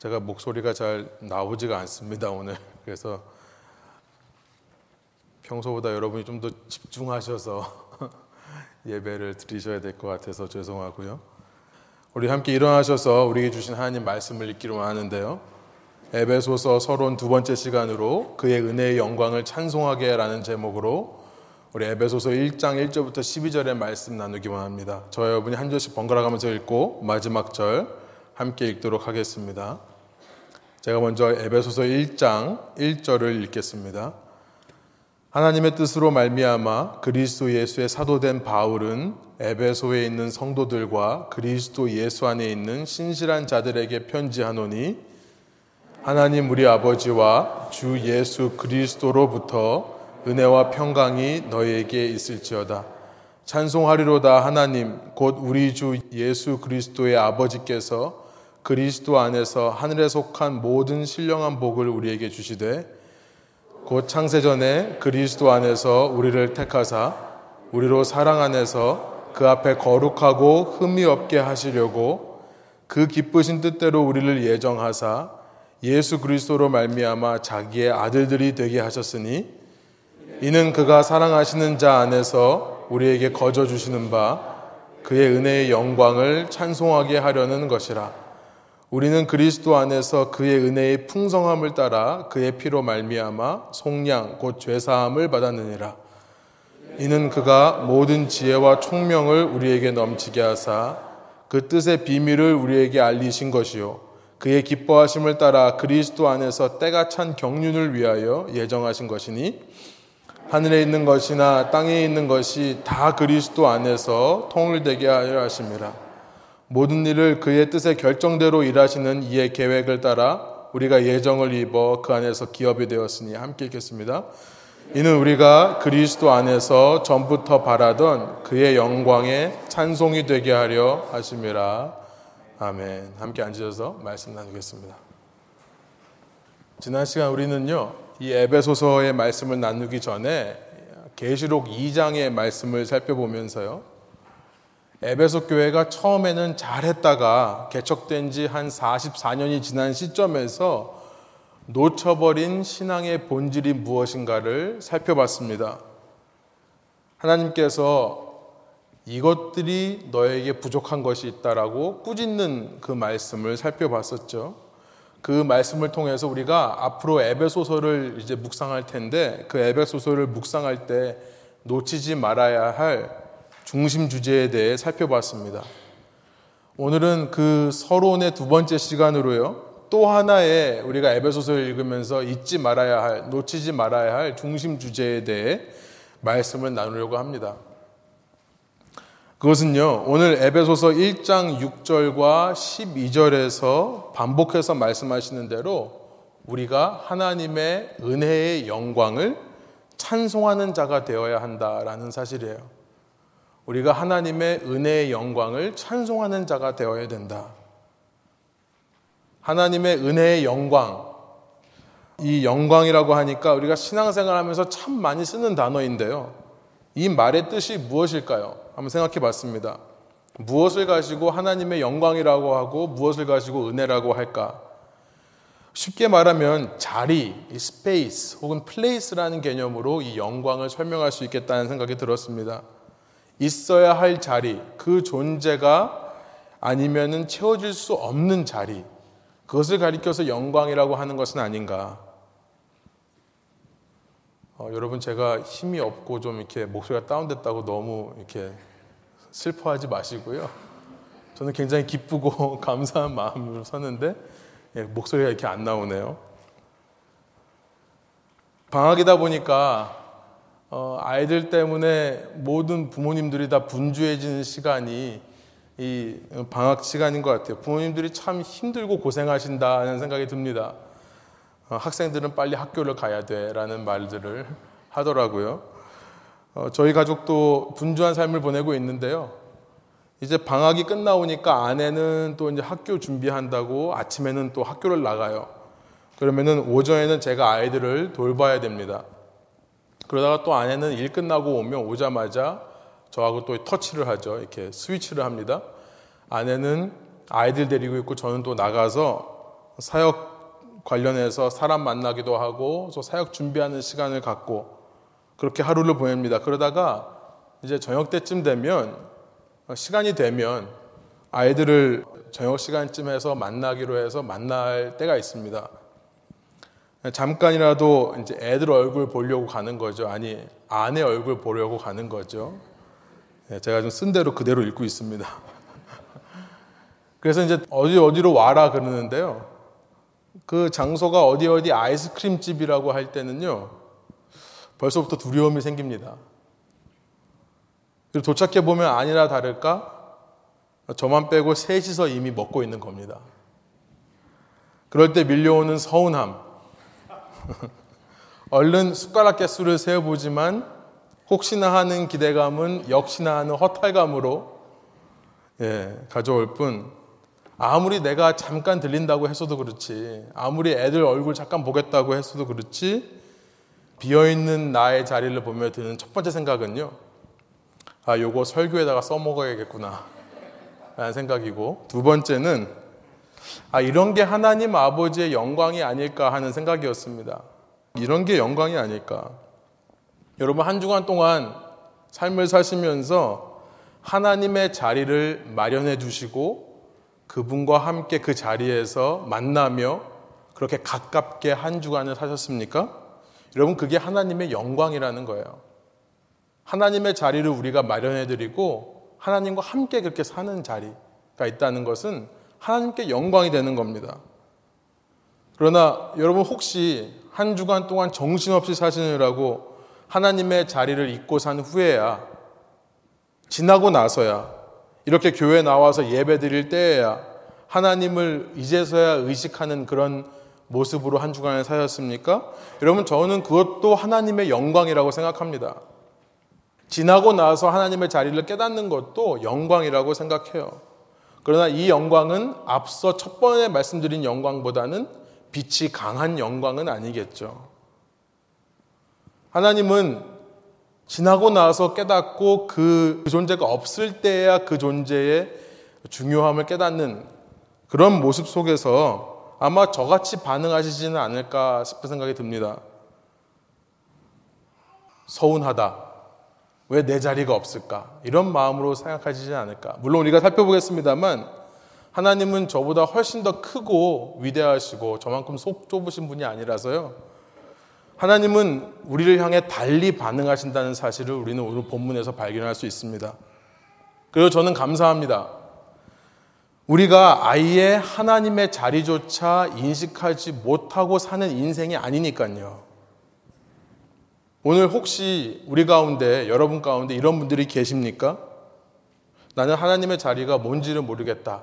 제가 목소리가 잘 나오지가 않습니다, 오늘. 그래서 평소보다 여러분이 좀 더 집중하셔서 예배를 드리셔야 될 것 같아서 죄송하고요. 우리 함께 일어나셔서 우리에게 주신 하나님 말씀을 읽기로 하는데요. 에베소서 서론 두 번째 시간으로 그의 은혜의 영광을 찬송하게 라는 제목으로 우리 에베소서 1장 1절부터 12절의 말씀 나누기만 합니다. 저 여러분이 한 절씩 번갈아 가면서 읽고 마지막 절 함께 읽도록 하겠습니다. 제가 먼저 에베소서 1장 1절을 읽겠습니다. 하나님의 뜻으로 말미암아 그리스도 예수의 사도된 바울은 에베소에 있는 성도들과 그리스도 예수 안에 있는 신실한 자들에게 편지하노니 하나님 우리 아버지와 주 예수 그리스도로부터 은혜와 평강이 너희에게 있을지어다. 찬송하리로다 하나님 곧 우리 주 예수 그리스도의 아버지께서 그리스도 안에서 하늘에 속한 모든 신령한 복을 우리에게 주시되 곧 창세 전에 그리스도 안에서 우리를 택하사 우리로 사랑 안에서 그 앞에 거룩하고 흠이 없게 하시려고 그 기쁘신 뜻대로 우리를 예정하사 예수 그리스도로 말미암아 자기의 아들들이 되게 하셨으니 이는 그가 사랑하시는 자 안에서 우리에게 거저 주시는 바 그의 은혜의 영광을 찬송하게 하려는 것이라. 우리는 그리스도 안에서 그의 은혜의 풍성함을 따라 그의 피로 말미암아 속량 곧 죄사함을 받았느니라. 이는 그가 모든 지혜와 총명을 우리에게 넘치게 하사 그 뜻의 비밀을 우리에게 알리신 것이요 그의 기뻐하심을 따라 그리스도 안에서 때가 찬 경륜을 위하여 예정하신 것이니 하늘에 있는 것이나 땅에 있는 것이 다 그리스도 안에서 통일되게 하여 하심이라. 모든 일을 그의 뜻의 결정대로 일하시는 이의 계획을 따라 우리가 예정을 입어 그 안에서 기업이 되었으니 함께 읽겠습니다. 이는 우리가 그리스도 안에서 전부터 바라던 그의 영광에 찬송이 되게 하려 하심이라. 아멘. 함께 앉으셔서 말씀 나누겠습니다. 지난 시간 우리는요, 이 에베소서의 말씀을 나누기 전에 계시록 2장의 말씀을 살펴보면서요, 에베소 교회가 처음에는 잘했다가 개척된 지 한 44년이 지난 시점에서 놓쳐버린 신앙의 본질이 무엇인가를 살펴봤습니다. 하나님께서 이것들이 너에게 부족한 것이 있다라고 꾸짖는 그 말씀을 살펴봤었죠. 그 말씀을 통해서 우리가 앞으로 에베소서를 이제 묵상할 텐데 그 에베소서를 묵상할 때 놓치지 말아야 할 중심 주제에 대해 살펴봤습니다. 오늘은 그 서론의 두 번째 시간으로요. 또 하나의 우리가 에베소서를 읽으면서 잊지 말아야 할, 놓치지 말아야 할 중심 주제에 대해 말씀을 나누려고 합니다. 그것은요, 오늘 에베소서 1장 6절과 12절에서 반복해서 말씀하시는 대로 우리가 하나님의 은혜의 영광을 찬송하는 자가 되어야 한다라는 사실이에요. 우리가 하나님의 은혜의 영광을 찬송하는 자가 되어야 된다. 하나님의 은혜의 영광. 이 영광이라고 하니까 우리가 신앙생활 하면서 참 많이 쓰는 단어인데요. 이 말의 뜻이 무엇일까요? 한번 생각해 봤습니다. 무엇을 가지고 하나님의 영광이라고 하고 무엇을 가지고 은혜라고 할까? 쉽게 말하면 자리, space 혹은 place라는 개념으로 이 영광을 설명할 수 있겠다는 생각이 들었습니다. 있어야 할 자리, 그 존재가 아니면은 채워질 수 없는 자리, 그것을 가리켜서 영광이라고 하는 것은 아닌가. 어, 여러분 제가 힘이 없고 좀 이렇게 목소리가 다운됐다고 너무 이렇게 슬퍼하지 마시고요. 저는 굉장히 기쁘고 감사한 마음으로 섰는데 예, 목소리가 이렇게 안 나오네요. 방학이다 보니까 어, 아이들 때문에 모든 부모님들이 다 분주해지는 시간이 이 방학 시간인 것 같아요. 부모님들이 참 힘들고 고생하신다는 생각이 듭니다. 어, 학생들은 빨리 학교를 가야 돼라는 말들을 하더라고요. 어, 저희 가족도 분주한 삶을 보내고 있는데요. 이제 방학이 끝나오니까 아내는 또 이제 학교 준비한다고 아침에는 또 학교를 나가요. 그러면은 오전에는 제가 아이들을 돌봐야 됩니다. 그러다가 또 아내는 일 끝나고 오면 오자마자 저하고 또 터치를 하죠. 이렇게 스위치를 합니다. 아내는 아이들 데리고 있고 저는 또 나가서 사역 관련해서 사람 만나기도 하고 또 사역 준비하는 시간을 갖고 그렇게 하루를 보냅니다. 그러다가 이제 저녁 때쯤 되면 시간이 되면 아이들을 저녁 시간쯤에서 만나기로 해서 만날 때가 있습니다. 잠깐이라도 이제 애들 얼굴 보려고 가는 거죠. 아니 아내 얼굴 보려고 가는 거죠. 네, 제가 좀 쓴 대로 그대로 읽고 있습니다. 그래서 이제 어디 어디로 와라 그러는데요. 그 장소가 어디 어디 아이스크림 집이라고 할 때는요. 벌써부터 두려움이 생깁니다. 그리고 도착해 보면 아니라 다를까 저만 빼고 셋이서 이미 먹고 있는 겁니다. 그럴 때 밀려오는 서운함. 얼른 숟가락 개수를 세어보지만 혹시나 하는 기대감은 역시나 하는 허탈감으로 예, 가져올 뿐. 아무리 내가 잠깐 들린다고 했어도 그렇지 아무리 애들 얼굴 잠깐 보겠다고 했어도 그렇지 비어있는 나의 자리를 보며 드는 첫 번째 생각은요 아 요거 설교에다가 써먹어야겠구나. 라는 생각이고 두 번째는 아 이런 게 하나님 아버지의 영광이 아닐까 하는 생각이었습니다 이런 게 영광이 아닐까 여러분 한 주간 동안 삶을 사시면서 하나님의 자리를 마련해 주시고 그분과 함께 그 자리에서 만나며 그렇게 가깝게 한 주간을 사셨습니까? 여러분 그게 하나님의 영광이라는 거예요. 하나님의 자리를 우리가 마련해 드리고 하나님과 함께 그렇게 사는 자리가 있다는 것은 하나님께 영광이 되는 겁니다. 그러나 여러분 혹시 한 주간 동안 정신없이 사시느라고 하나님의 자리를 잊고 산 후에야 지나고 나서야 이렇게 교회 나와서 예배 드릴 때에야 하나님을 이제서야 의식하는 그런 모습으로 한 주간을 사셨습니까? 여러분 저는 그것도 하나님의 영광이라고 생각합니다. 지나고 나서 하나님의 자리를 깨닫는 것도 영광이라고 생각해요. 그러나 이 영광은 앞서 첫 번에 말씀드린 영광보다는 빛이 강한 영광은 아니겠죠. 하나님은 지나고 나서 깨닫고 그 존재가 없을 때야 그 존재의 중요함을 깨닫는 그런 모습 속에서 아마 저같이 반응하시지는 않을까 싶은 생각이 듭니다. 서운하다. 왜 내 자리가 없을까? 이런 마음으로 생각하시지 않을까? 물론 우리가 살펴보겠습니다만 하나님은 저보다 훨씬 더 크고 위대하시고 저만큼 속 좁으신 분이 아니라서요. 하나님은 우리를 향해 달리 반응하신다는 사실을 우리는 오늘 본문에서 발견할 수 있습니다. 그리고 저는 감사합니다. 우리가 아예 하나님의 자리조차 인식하지 못하고 사는 인생이 아니니까요. 오늘 혹시 우리 가운데, 여러분 가운데 이런 분들이 계십니까? 나는 하나님의 자리가 뭔지를 모르겠다.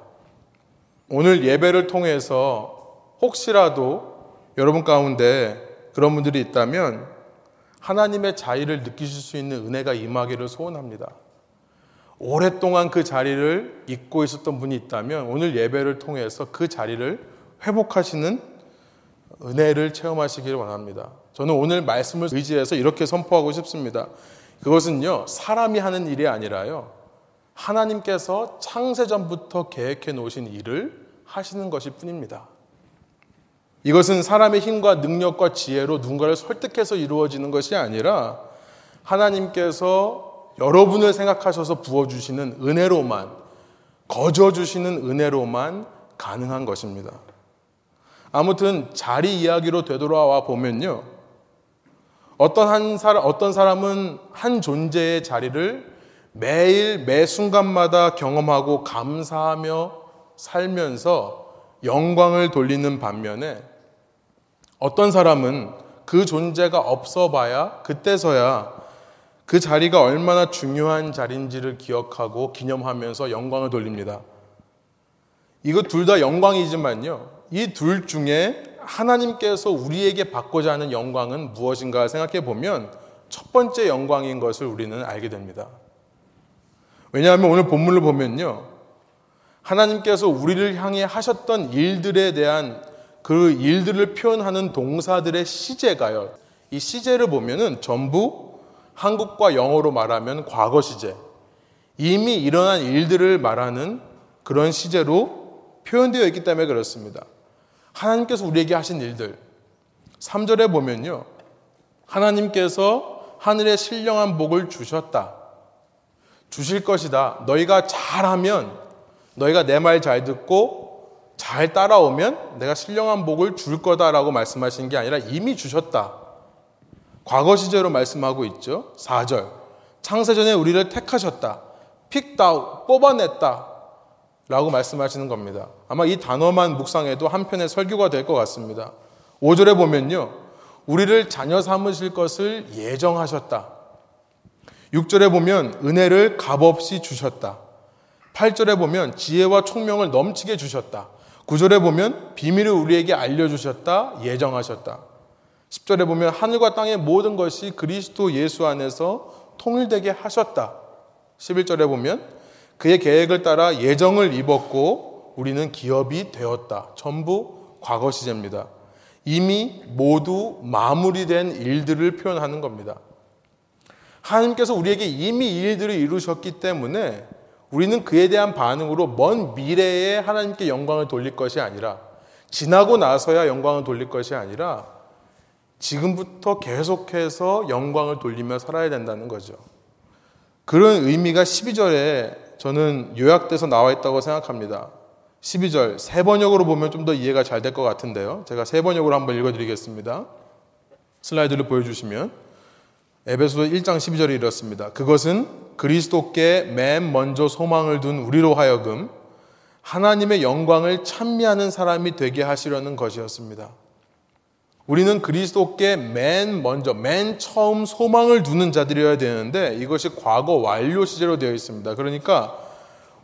오늘 예배를 통해서 혹시라도 여러분 가운데 그런 분들이 있다면 하나님의 자유를 느끼실 수 있는 은혜가 임하기를 소원합니다. 오랫동안 그 자리를 잊고 있었던 분이 있다면 오늘 예배를 통해서 그 자리를 회복하시는 은혜를 체험하시기를 원합니다. 저는 오늘 말씀을 의지해서 이렇게 선포하고 싶습니다. 그것은요, 사람이 하는 일이 아니라요, 하나님께서 창세전부터 계획해 놓으신 일을 하시는 것일 뿐입니다. 이것은 사람의 힘과 능력과 지혜로 누군가를 설득해서 이루어지는 것이 아니라 하나님께서 여러분을 생각하셔서 부어주시는 은혜로만, 거저주시는 은혜로만 가능한 것입니다. 아무튼 자리 이야기로 되돌아와 보면요. 어떤 한 사람, 어떤 사람은 한 존재의 자리를 매일 매 순간마다 경험하고 감사하며 살면서 영광을 돌리는 반면에 어떤 사람은 그 존재가 없어 봐야 그때서야 그 자리가 얼마나 중요한 자리인지를 기억하고 기념하면서 영광을 돌립니다. 이거 둘 다 영광이지만요. 이 둘 중에 하나님께서 우리에게 받고자 하는 영광은 무엇인가 생각해 보면 첫 번째 영광인 것을 우리는 알게 됩니다. 왜냐하면 오늘 본문을 보면요. 하나님께서 우리를 향해 하셨던 일들에 대한 그 일들을 표현하는 동사들의 시제가요. 이 시제를 보면은 전부 한국과 영어로 말하면 과거 시제. 이미 일어난 일들을 말하는 그런 시제로 표현되어 있기 때문에 그렇습니다. 하나님께서 우리에게 하신 일들. 3절에 보면요. 하나님께서 하늘에 신령한 복을 주셨다. 주실 것이다. 너희가 잘하면, 너희가 내 말 잘 듣고 잘 따라오면 내가 신령한 복을 줄 거다라고 말씀하신 게 아니라 이미 주셨다. 과거 시제로 말씀하고 있죠. 4절. 창세전에 우리를 택하셨다. 픽다우, 뽑아냈다. 라고 말씀하시는 겁니다. 아마 이 단어만 묵상해도 한편의 설교가 될 것 같습니다. 5절에 보면요. 우리를 자녀 삼으실 것을 예정하셨다. 6절에 보면 은혜를 값없이 주셨다. 8절에 보면 지혜와 총명을 넘치게 주셨다. 9절에 보면 비밀을 우리에게 알려주셨다. 예정하셨다. 10절에 보면 하늘과 땅의 모든 것이 그리스도 예수 안에서 통일되게 하셨다. 11절에 보면 그의 계획을 따라 예정을 입었고 우리는 기업이 되었다. 전부 과거 시제입니다. 이미 모두 마무리된 일들을 표현하는 겁니다. 하나님께서 우리에게 이미 일들을 이루셨기 때문에 우리는 그에 대한 반응으로 먼 미래에 하나님께 영광을 돌릴 것이 아니라 지나고 나서야 영광을 돌릴 것이 아니라 지금부터 계속해서 영광을 돌리며 살아야 된다는 거죠. 그런 의미가 12절에 저는 요약돼서 나와 있다고 생각합니다. 12절 세 번역으로 보면 좀 더 이해가 잘 될 것 같은데요. 제가 세 번역으로 한번 읽어드리겠습니다. 슬라이드를 보여주시면 에베소서 1장 12절이 이렇습니다. 그것은 그리스도께 맨 먼저 소망을 둔 우리로 하여금 하나님의 영광을 찬미하는 사람이 되게 하시려는 것이었습니다. 우리는 그리스도께 맨 먼저, 맨 처음 소망을 두는 자들이어야 되는데 이것이 과거 완료 시제로 되어 있습니다. 그러니까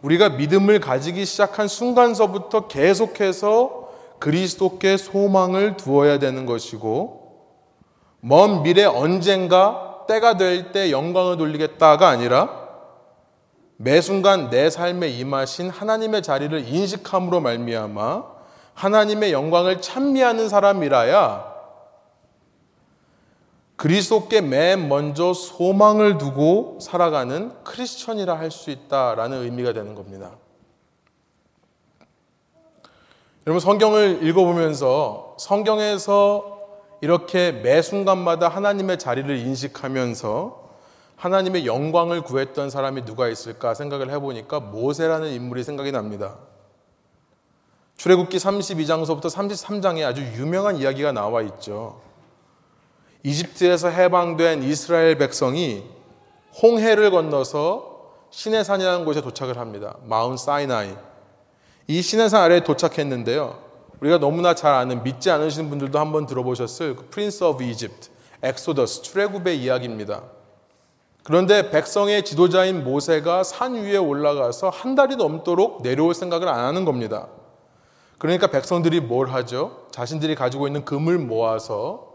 우리가 믿음을 가지기 시작한 순간서부터 계속해서 그리스도께 소망을 두어야 되는 것이고 먼 미래 언젠가 때가 될 때 영광을 돌리겠다가 아니라 매 순간 내 삶에 임하신 하나님의 자리를 인식함으로 말미암아 하나님의 영광을 찬미하는 사람이라야 그리스도께 맨 먼저 소망을 두고 살아가는 크리스천이라 할 수 있다라는 의미가 되는 겁니다. 여러분 성경을 읽어보면서 성경에서 이렇게 매 순간마다 하나님의 자리를 인식하면서 하나님의 영광을 구했던 사람이 누가 있을까 생각을 해보니까 모세라는 인물이 생각이 납니다. 출애굽기 32장서부터 33장에 아주 유명한 이야기가 나와 있죠. 이집트에서 해방된 이스라엘 백성이 홍해를 건너서 시내산이라는 곳에 도착을 합니다. 마운 사이나이. 이 시내산 아래에 도착했는데요. 우리가 너무나 잘 아는 믿지 않으시는 분들도 한번 들어보셨을 그 Prince of Egypt, Exodus, 출애굽의 이야기입니다. 그런데 백성의 지도자인 모세가 산 위에 올라가서 한 달이 넘도록 내려올 생각을 안 하는 겁니다. 그러니까 백성들이 뭘 하죠? 자신들이 가지고 있는 금을 모아서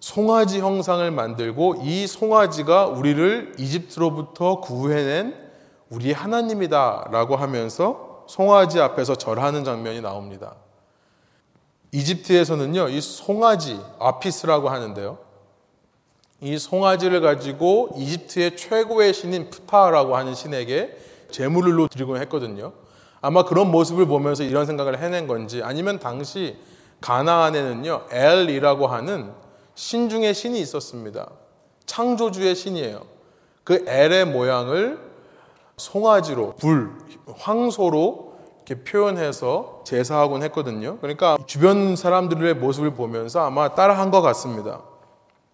송아지 형상을 만들고 이 송아지가 우리를 이집트로부터 구해낸 우리 하나님이다 라고 하면서 송아지 앞에서 절하는 장면이 나옵니다. 이집트에서는요, 이 송아지, 아피스라고 하는데요. 이 송아지를 가지고 이집트의 최고의 신인 프타라고 하는 신에게 제물로 드리곤 했거든요. 아마 그런 모습을 보면서 이런 생각을 해낸 건지 아니면 당시 가나안에는요, 엘이라고 하는 신중의 신이 있었습니다. 창조주의 신이에요. 그 엘의 모양을 송아지로, 불, 황소로 이렇게 표현해서 제사하곤 했거든요. 그러니까 주변 사람들의 모습을 보면서 아마 따라한 것 같습니다.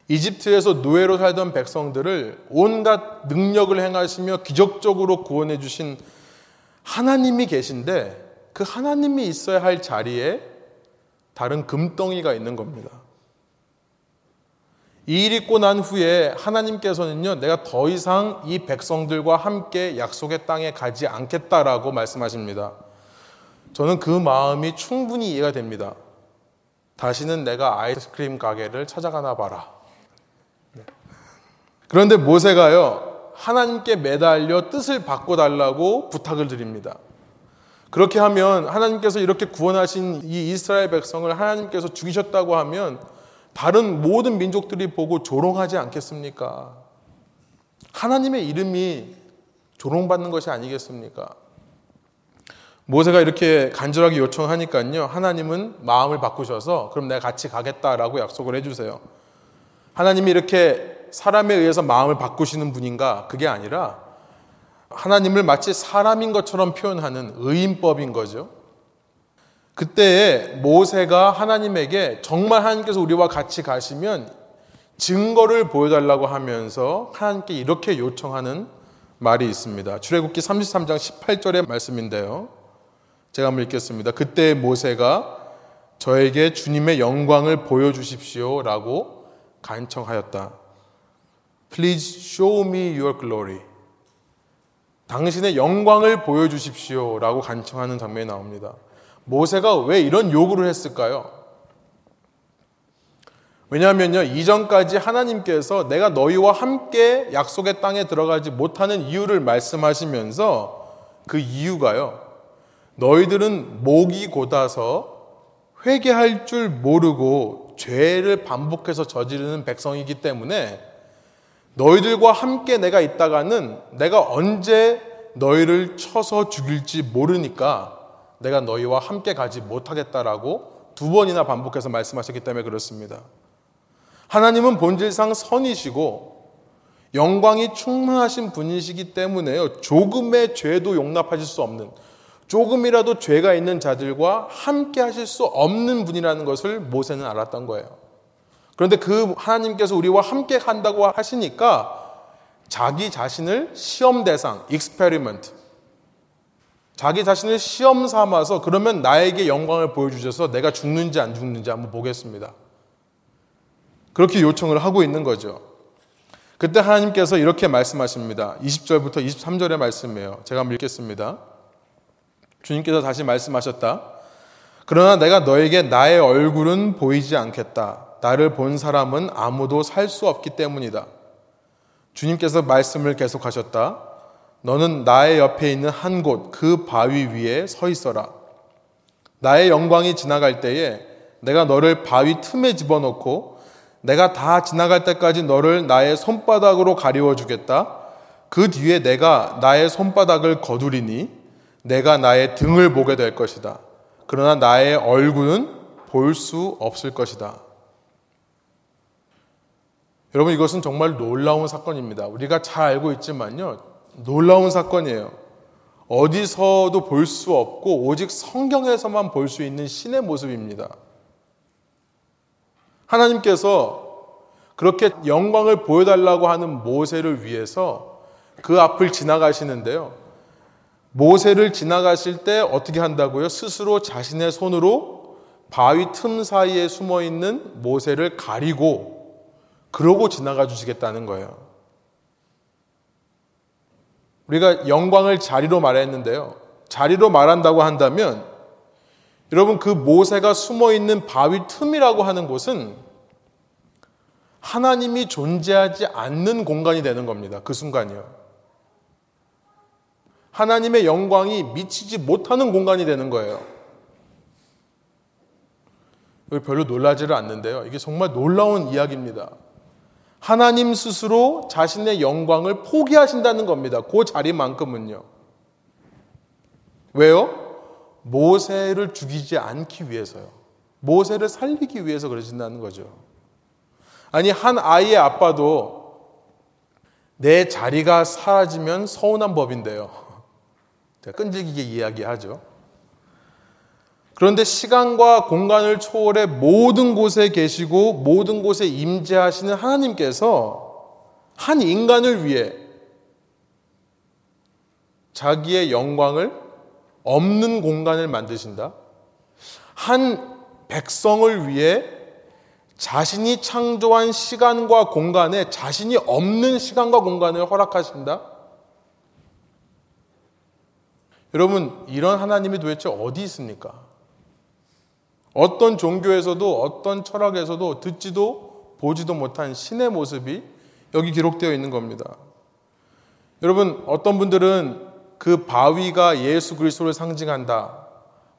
이집트에서 노예로 살던 백성들을 온갖 능력을 행하시며 기적적으로 구원해 주신 하나님이 계신데 그 하나님이 있어야 할 자리에 다른 금덩이가 있는 겁니다. 이 일 있고 난 후에 하나님께서는요, 내가 더 이상 이 백성들과 함께 약속의 땅에 가지 않겠다라고 말씀하십니다. 저는 그 마음이 충분히 이해가 됩니다. 다시는 내가 아이스크림 가게를 찾아가나 봐라. 네. 그런데 모세가요, 하나님께 매달려 뜻을 바꿔달라고 부탁을 드립니다. 그렇게 하면 하나님께서 이렇게 구원하신 이 이스라엘 백성을 하나님께서 죽이셨다고 하면 다른 모든 민족들이 보고 조롱하지 않겠습니까? 하나님의 이름이 조롱받는 것이 아니겠습니까? 모세가 이렇게 간절하게 요청하니까요. 하나님은 마음을 바꾸셔서 그럼 내가 같이 가겠다라고 약속을 해주세요. 하나님이 이렇게 사람에 의해서 마음을 바꾸시는 분인가? 그게 아니라 하나님을 마치 사람인 것처럼 표현하는 의인법인 거죠. 그때에 모세가 하나님에게 정말 하나님께서 우리와 같이 가시면 증거를 보여달라고 하면서 하나님께 이렇게 요청하는 말이 있습니다. 출애굽기 33장 18절의 말씀인데요. 제가 한번 읽겠습니다. 그때 모세가 저에게 주님의 영광을 보여주십시오라고 간청하였다. Please show me your glory. 당신의 영광을 보여주십시오라고 간청하는 장면이 나옵니다. 모세가 왜 이런 요구를 했을까요? 왜냐하면요, 이전까지 하나님께서 내가 너희와 함께 약속의 땅에 들어가지 못하는 이유를 말씀하시면서 그 이유가요, 너희들은 목이 곧아서 회개할 줄 모르고 죄를 반복해서 저지르는 백성이기 때문에 너희들과 함께 내가 있다가는 내가 언제 너희를 쳐서 죽일지 모르니까 내가 너희와 함께 가지 못하겠다라고 두 번이나 반복해서 말씀하셨기 때문에 그렇습니다. 하나님은 본질상 선이시고 영광이 충만하신 분이시기 때문에요. 조금의 죄도 용납하실 수 없는 조금이라도 죄가 있는 자들과 함께 하실 수 없는 분이라는 것을 모세는 알았던 거예요. 그런데 그 하나님께서 우리와 함께 한다고 하시니까 자기 자신을 시험 대상, experiment, 자기 자신을 시험 삼아서 그러면 나에게 영광을 보여주셔서 내가 죽는지 안 죽는지 한번 보겠습니다. 그렇게 요청을 하고 있는 거죠. 그때 하나님께서 이렇게 말씀하십니다. 20절부터 23절의 말씀이에요. 제가 한번 읽겠습니다. 주님께서 다시 말씀하셨다. 그러나 내가 너에게 나의 얼굴은 보이지 않겠다. 나를 본 사람은 아무도 살 수 없기 때문이다. 주님께서 말씀을 계속하셨다. 너는 나의 옆에 있는 한 곳, 그 바위 위에 서 있어라. 나의 영광이 지나갈 때에 내가 너를 바위 틈에 집어넣고 내가 다 지나갈 때까지 너를 나의 손바닥으로 가리워 주겠다. 그 뒤에 내가 나의 손바닥을 거두리니 내가 나의 등을 보게 될 것이다. 그러나 나의 얼굴은 볼 수 없을 것이다. 여러분 이것은 정말 놀라운 사건입니다. 우리가 잘 알고 있지만요. 놀라운 사건이에요. 어디서도 볼 수 없고 오직 성경에서만 볼 수 있는 신의 모습입니다. 하나님께서 그렇게 영광을 보여달라고 하는 모세를 위해서 그 앞을 지나가시는데요. 모세를 지나가실 때 어떻게 한다고요? 스스로 자신의 손으로 바위 틈 사이에 숨어 있는 모세를 가리고 그러고 지나가 주시겠다는 거예요. 우리가 영광을 자리로 말했는데요. 자리로 말한다고 한다면 여러분 그 모세가 숨어 있는 바위 틈이라고 하는 곳은 하나님이 존재하지 않는 공간이 되는 겁니다. 그 순간이요. 하나님의 영광이 미치지 못하는 공간이 되는 거예요. 별로 놀라지를 않는데요. 이게 정말 놀라운 이야기입니다. 하나님 스스로 자신의 영광을 포기하신다는 겁니다. 그 자리만큼은요. 왜요? 모세를 죽이지 않기 위해서요. 모세를 살리기 위해서 그러신다는 거죠. 아니, 한 아이의 아빠도 내 자리가 사라지면 서운한 법인데요. 끈질기게 이야기하죠. 그런데 시간과 공간을 초월해 모든 곳에 계시고 모든 곳에 임재하시는 하나님께서 한 인간을 위해 자기의 영광을 없는 공간을 만드신다. 한 백성을 위해 자신이 창조한 시간과 공간에 자신이 없는 시간과 공간을 허락하신다. 여러분, 이런 하나님이 도대체 어디 있습니까? 어떤 종교에서도 어떤 철학에서도 듣지도 보지도 못한 신의 모습이 여기 기록되어 있는 겁니다. 여러분, 어떤 분들은 그 바위가 예수 그리스도를 상징한다.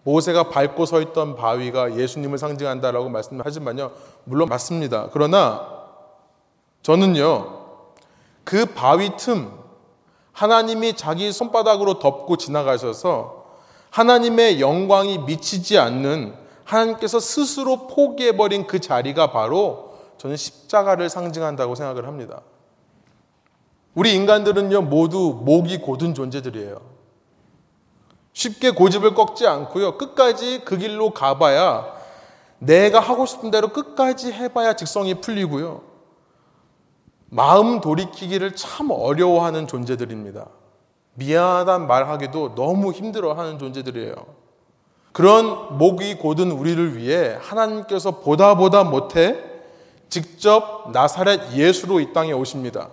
모세가 밟고 서 있던 바위가 예수님을 상징한다라고 말씀하지만요. 물론 맞습니다. 그러나 저는요. 그 바위 틈, 하나님이 자기 손바닥으로 덮고 지나가셔서 하나님의 영광이 미치지 않는 하나님께서 스스로 포기해버린 그 자리가 바로 저는 십자가를 상징한다고 생각을 합니다. 우리 인간들은요, 모두 목이 고든 존재들이에요. 쉽게 고집을 꺾지 않고요, 끝까지 그 길로 가봐야 내가 하고 싶은 대로 끝까지 해봐야 직성이 풀리고요. 마음 돌이키기를 참 어려워하는 존재들입니다. 미안하단 말하기도 너무 힘들어하는 존재들이에요. 그런 목이 고든 우리를 위해 하나님께서 보다 보다 못해 직접 나사렛 예수로 이 땅에 오십니다.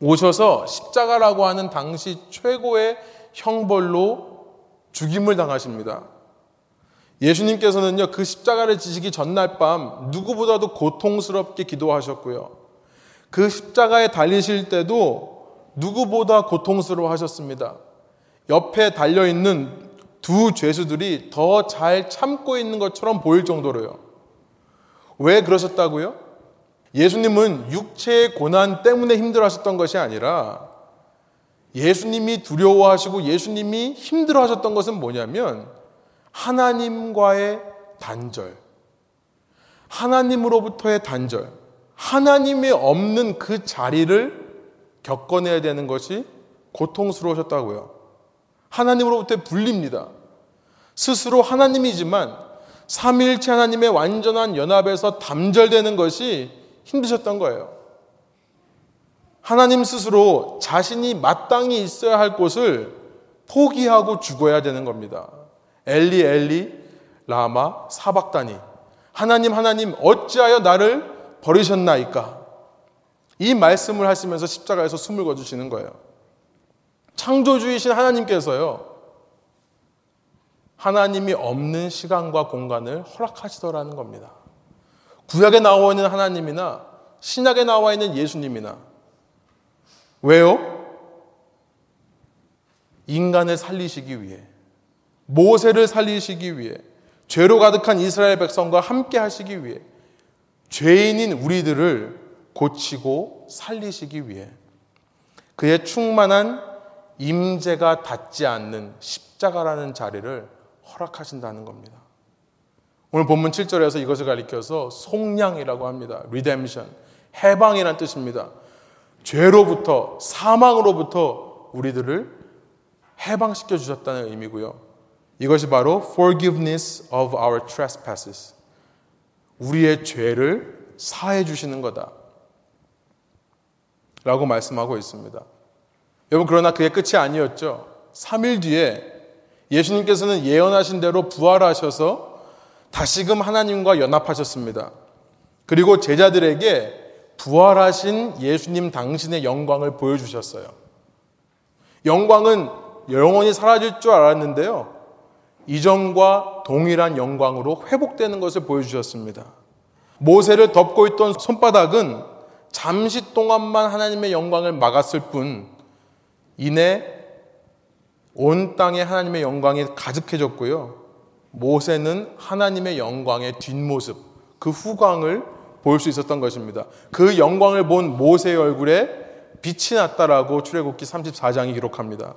오셔서 십자가라고 하는 당시 최고의 형벌로 죽임을 당하십니다. 예수님께서는요, 그 십자가를 지시기 전날 밤 누구보다도 고통스럽게 기도하셨고요. 그 십자가에 달리실 때도 누구보다 고통스러워 하셨습니다. 옆에 달려있는 두 죄수들이 더 잘 참고 있는 것처럼 보일 정도로요. 왜 그러셨다고요? 예수님은 육체의 고난 때문에 힘들어 하셨던 것이 아니라 예수님이 두려워하시고 예수님이 힘들어 하셨던 것은 뭐냐면 하나님과의 단절, 하나님으로부터의 단절, 하나님이 없는 그 자리를 겪어내야 되는 것이 고통스러우셨다고요. 하나님으로부터의 분리입니다. 스스로 하나님이지만 삼일체 하나님의 완전한 연합에서 단절되는 것이 힘드셨던 거예요. 하나님 스스로 자신이 마땅히 있어야 할 곳을 포기하고 죽어야 되는 겁니다. 엘리 엘리 라마 사박다니 하나님 하나님 어찌하여 나를 버리셨나이까 이 말씀을 하시면서 십자가에서 숨을 거두시는 거예요. 창조주이신 하나님께서요. 하나님이 없는 시간과 공간을 허락하시더라는 겁니다. 구약에 나와 있는 하나님이나 신약에 나와 있는 예수님이나 왜요? 인간을 살리시기 위해 모세를 살리시기 위해 죄로 가득한 이스라엘 백성과 함께 하시기 위해 죄인인 우리들을 고치고 살리시기 위해 그의 충만한 임재가 닿지 않는 십자가라는 자리를 허락하신다는 겁니다. 오늘 본문 7절에서 이것을 가리켜서 속량이라고 합니다. redemption. 해방이란 뜻입니다. 죄로부터 사망으로부터 우리들을 해방시켜 주셨다는 의미고요. 이것이 바로 forgiveness of our trespasses. 우리의 죄를 사해 주시는 거다. 라고 말씀하고 있습니다. 여러분, 그러나 그게 끝이 아니었죠. 3일 뒤에 예수님께서는 예언하신 대로 부활하셔서 다시금 하나님과 연합하셨습니다. 그리고 제자들에게 부활하신 예수님 당신의 영광을 보여주셨어요. 영광은 영원히 사라질 줄 알았는데요. 이전과 동일한 영광으로 회복되는 것을 보여주셨습니다. 모세를 덮고 있던 손바닥은 잠시 동안만 하나님의 영광을 막았을 뿐, 이내 온 땅에 하나님의 영광이 가득해졌고요. 모세는 하나님의 영광의 뒷모습, 그 후광을 볼 수 있었던 것입니다. 그 영광을 본 모세의 얼굴에 빛이 났다라고 출애굽기 34장이 기록합니다.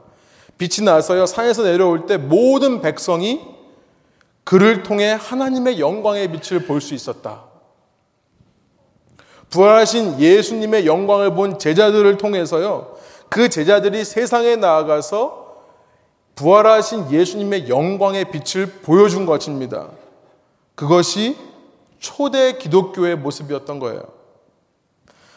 빛이 나서요 산에서 내려올 때 모든 백성이 그를 통해 하나님의 영광의 빛을 볼 수 있었다. 부활하신 예수님의 영광을 본 제자들을 통해서요 그 제자들이 세상에 나아가서 부활하신 예수님의 영광의 빛을 보여준 것입니다. 그것이 초대 기독교의 모습이었던 거예요.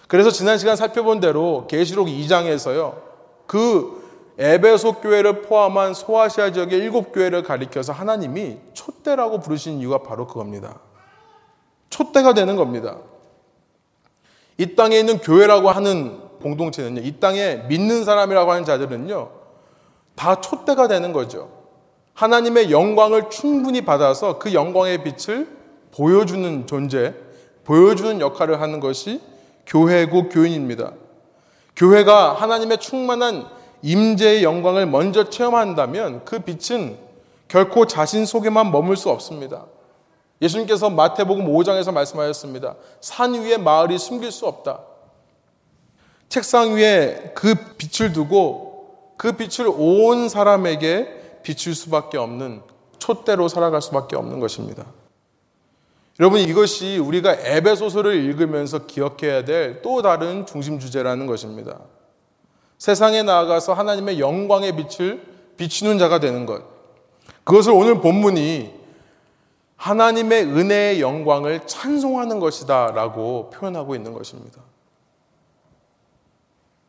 그래서 지난 시간 살펴본 대로 계시록 2장에서요. 그 에베소 교회를 포함한 소아시아 지역의 일곱 교회를 가리켜서 하나님이 촛대라고 부르신 이유가 바로 그겁니다. 촛대가 되는 겁니다. 이 땅에 있는 교회라고 하는 공동체는요, 이 땅에 믿는 사람이라고 하는 자들은요, 다 촛대가 되는 거죠. 하나님의 영광을 충분히 받아서 그 영광의 빛을 보여주는 존재, 보여주는 역할을 하는 것이 교회고 교인입니다. 교회가 하나님의 충만한 임재의 영광을 먼저 체험한다면 그 빛은 결코 자신 속에만 머물 수 없습니다. 예수님께서 마태복음 5장에서 말씀하셨습니다. 산 위에 마을이 숨길 수 없다. 책상 위에 그 빛을 두고 그 빛을 온 사람에게 비출 수밖에 없는 촛대로 살아갈 수밖에 없는 것입니다. 여러분 이것이 우리가 에베소서를 읽으면서 기억해야 될 또 다른 중심 주제라는 것입니다. 세상에 나아가서 하나님의 영광의 빛을 비추는 자가 되는 것. 그것을 오늘 본문이 하나님의 은혜의 영광을 찬송하는 것이다 라고 표현하고 있는 것입니다.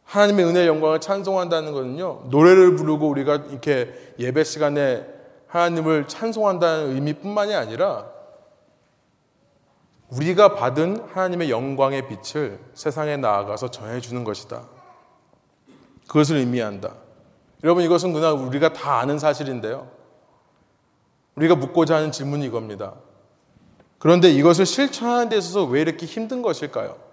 하나님의 은혜의 영광을 찬송한다는 것은요, 노래를 부르고 우리가 이렇게 예배 시간에 하나님을 찬송한다는 의미뿐만이 아니라 우리가 받은 하나님의 영광의 빛을 세상에 나아가서 전해주는 것이다. 그것을 의미한다. 여러분 이것은 그냥 우리가 다 아는 사실인데요. 우리가 묻고자 하는 질문이 이겁니다. 그런데 이것을 실천하는 데 있어서 왜 이렇게 힘든 것일까요?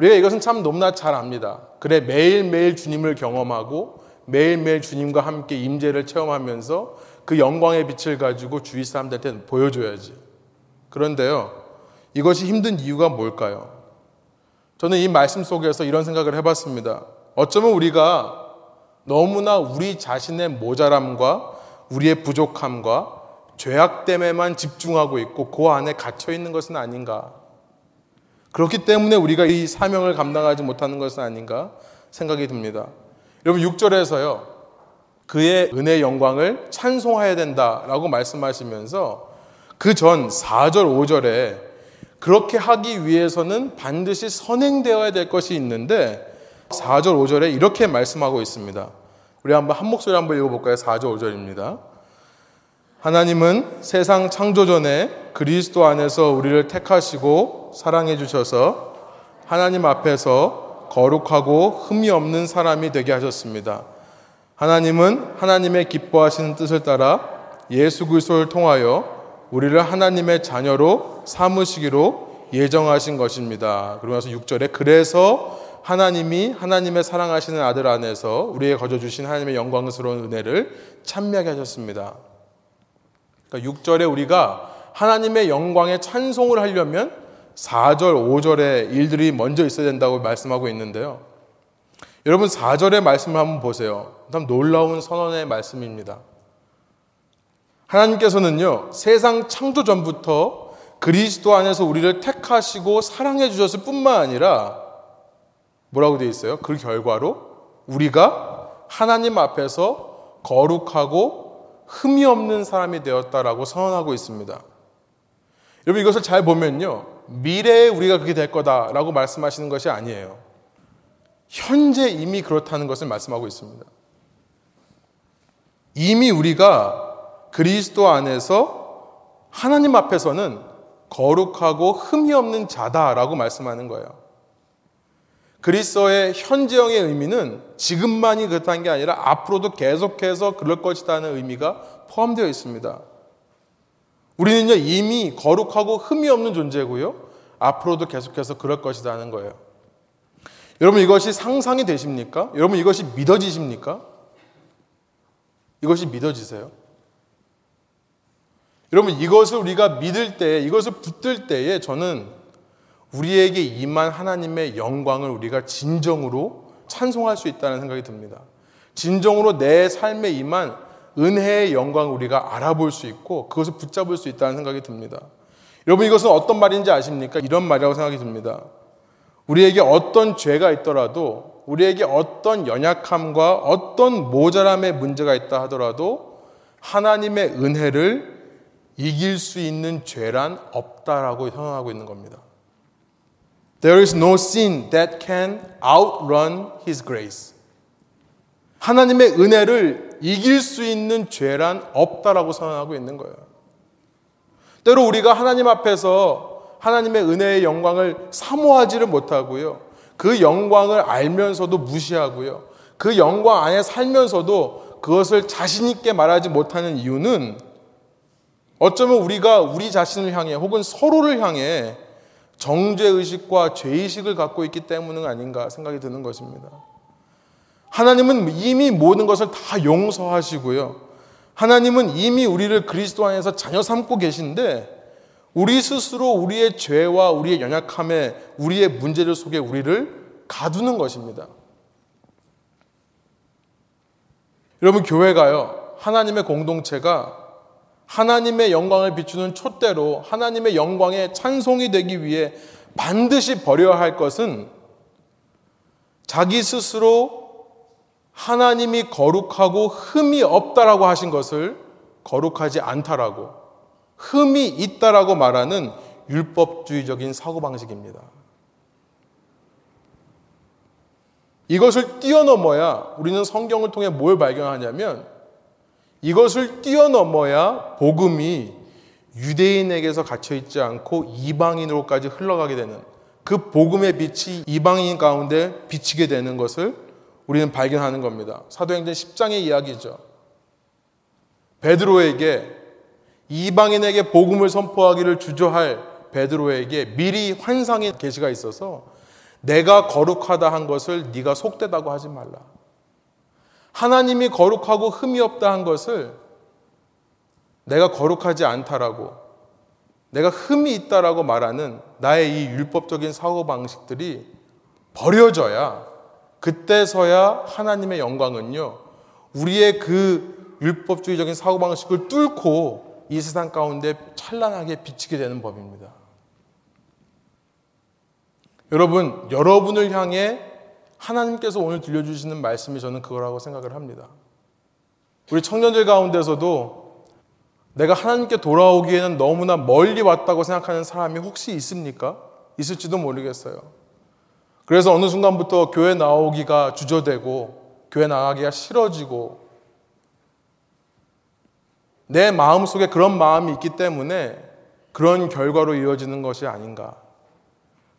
우리가 이것은 참 너무나 잘 압니다. 그래 매일매일 주님을 경험하고 매일매일 주님과 함께 임재를 체험하면서 그 영광의 빛을 가지고 주위 사람들한테 보여줘야지. 그런데요. 이것이 힘든 이유가 뭘까요? 저는 이 말씀 속에서 이런 생각을 해봤습니다. 어쩌면 우리가 너무나 우리 자신의 모자람과 우리의 부족함과 죄악됨에만 집중하고 있고 그 안에 갇혀 있는 것은 아닌가. 그렇기 때문에 우리가 이 사명을 감당하지 못하는 것은 아닌가 생각이 듭니다. 여러분 6절에서요. 그의 은혜 영광을 찬송해야 된다라고 말씀하시면서 그 전 4절 5절에 그렇게 하기 위해서는 반드시 선행되어야 될 것이 있는데 4절 5절에 이렇게 말씀하고 있습니다. 우리 한번 한 목소리 한번 읽어 볼까요? 4절 5절입니다. 하나님은 세상 창조 전에 그리스도 안에서 우리를 택하시고 사랑해 주셔서 하나님 앞에서 거룩하고 흠이 없는 사람이 되게 하셨습니다. 하나님은 하나님의 기뻐하시는 뜻을 따라 예수 그리스도를 통하여 우리를 하나님의 자녀로 삼으시기로 예정하신 것입니다. 그러면서 6절에 그래서 하나님이 하나님의 사랑하시는 아들 안에서 우리에게 거저 주신 하나님의 영광스러운 은혜를 찬미하게 하셨습니다. 그러니까 6절에 우리가 하나님의 영광에 찬송을 하려면 4절, 5절의 일들이 먼저 있어야 된다고 말씀하고 있는데요. 여러분 4절의 말씀을 한번 보세요. 참 놀라운 선언의 말씀입니다. 하나님께서는요, 세상 창조 전부터 그리스도 안에서 우리를 택하시고 사랑해 주셨을 뿐만 아니라 뭐라고 되어 있어요? 그 결과로 우리가 하나님 앞에서 거룩하고 흠이 없는 사람이 되었다라고 선언하고 있습니다. 여러분 이것을 잘 보면요. 미래에 우리가 그렇게 될 거다라고 말씀하시는 것이 아니에요. 현재 이미 그렇다는 것을 말씀하고 있습니다. 이미 우리가 그리스도 안에서 하나님 앞에서는 거룩하고 흠이 없는 자다라고 말씀하는 거예요. 그리스도의 현재형의 의미는 지금만이 그렇다는 게 아니라 앞으로도 계속해서 그럴 것이라는 의미가 포함되어 있습니다. 우리는요, 이미 거룩하고 흠이 없는 존재고요. 앞으로도 계속해서 그럴 것이라는 거예요. 여러분 이것이 상상이 되십니까? 여러분 이것이 믿어지십니까? 이것이 믿어지세요? 여러분 이것을 우리가 믿을 때, 이것을 붙들 때에 저는 우리에게 임한 하나님의 영광을 우리가 진정으로 찬송할 수 있다는 생각이 듭니다. 진정으로 내 삶에 임한 은혜의 영광을 우리가 알아볼 수 있고 그것을 붙잡을 수 있다는 생각이 듭니다. 여러분 이것은 어떤 말인지 아십니까? 이런 말이라고 생각이 듭니다. 우리에게 어떤 죄가 있더라도 우리에게 어떤 연약함과 어떤 모자람의 문제가 있다 하더라도 하나님의 은혜를 이길 수 있는 죄란 없다라고 선언하고 있는 겁니다. There is no sin that can outrun His grace. 하나님의 은혜를 이길 수 있는 죄란 없다라고 선언하고 있는 거예요. 때로 우리가 하나님 앞에서 하나님의 은혜의 영광을 사모하지를 못하고요. 그 영광을 알면서도 무시하고요. 그 영광 안에 살면서도 그것을 자신있게 말하지 못하는 이유는 어쩌면 우리가 우리 자신을 향해 혹은 서로를 향해 정죄의식과 죄의식을 갖고 있기 때문은 아닌가 생각이 드는 것입니다. 하나님은 이미 모든 것을 다 용서하시고요. 하나님은 이미 우리를 그리스도 안에서 자녀 삼고 계신데 우리 스스로 우리의 죄와 우리의 연약함에 우리의 문제들 속에 우리를 가두는 것입니다. 여러분 교회가요. 하나님의 공동체가 하나님의 영광을 비추는 촛대로 하나님의 영광의 찬송이 되기 위해 반드시 버려야 할 것은 자기 스스로 하나님이 거룩하고 흠이 없다라고 하신 것을 거룩하지 않다라고 흠이 있다라고 말하는 율법주의적인 사고방식입니다. 이것을 뛰어넘어야 우리는 성경을 통해 뭘 발견하냐면 이것을 뛰어넘어야 복음이 유대인에게서 갇혀 있지 않고 이방인으로까지 흘러가게 되는 그 복음의 빛이 이방인 가운데 비치게 되는 것을 우리는 발견하는 겁니다. 사도행전 10장의 이야기죠. 베드로에게 이방인에게 복음을 선포하기를 주저할 베드로에게 미리 환상의 계시가 있어서 내가 거룩하다 한 것을 네가 속되다고 하지 말라. 하나님이 거룩하고 흠이 없다 한 것을 내가 거룩하지 않다라고 내가 흠이 있다라고 말하는 나의 이 율법적인 사고 방식들이 버려져야 그때서야 하나님의 영광은요 우리의 그 율법주의적인 사고 방식을 뚫고 이 세상 가운데 찬란하게 비치게 되는 법입니다. 여러분, 여러분을 향해 하나님께서 오늘 들려주시는 말씀이 저는 그거라고 생각을 합니다. 우리 청년들 가운데서도 내가 하나님께 돌아오기에는 너무나 멀리 왔다고 생각하는 사람이 혹시 있습니까? 있을지도 모르겠어요. 그래서 어느 순간부터 교회 나오기가 주저되고 교회 나가기가 싫어지고 내 마음 속에 그런 마음이 있기 때문에 그런 결과로 이어지는 것이 아닌가.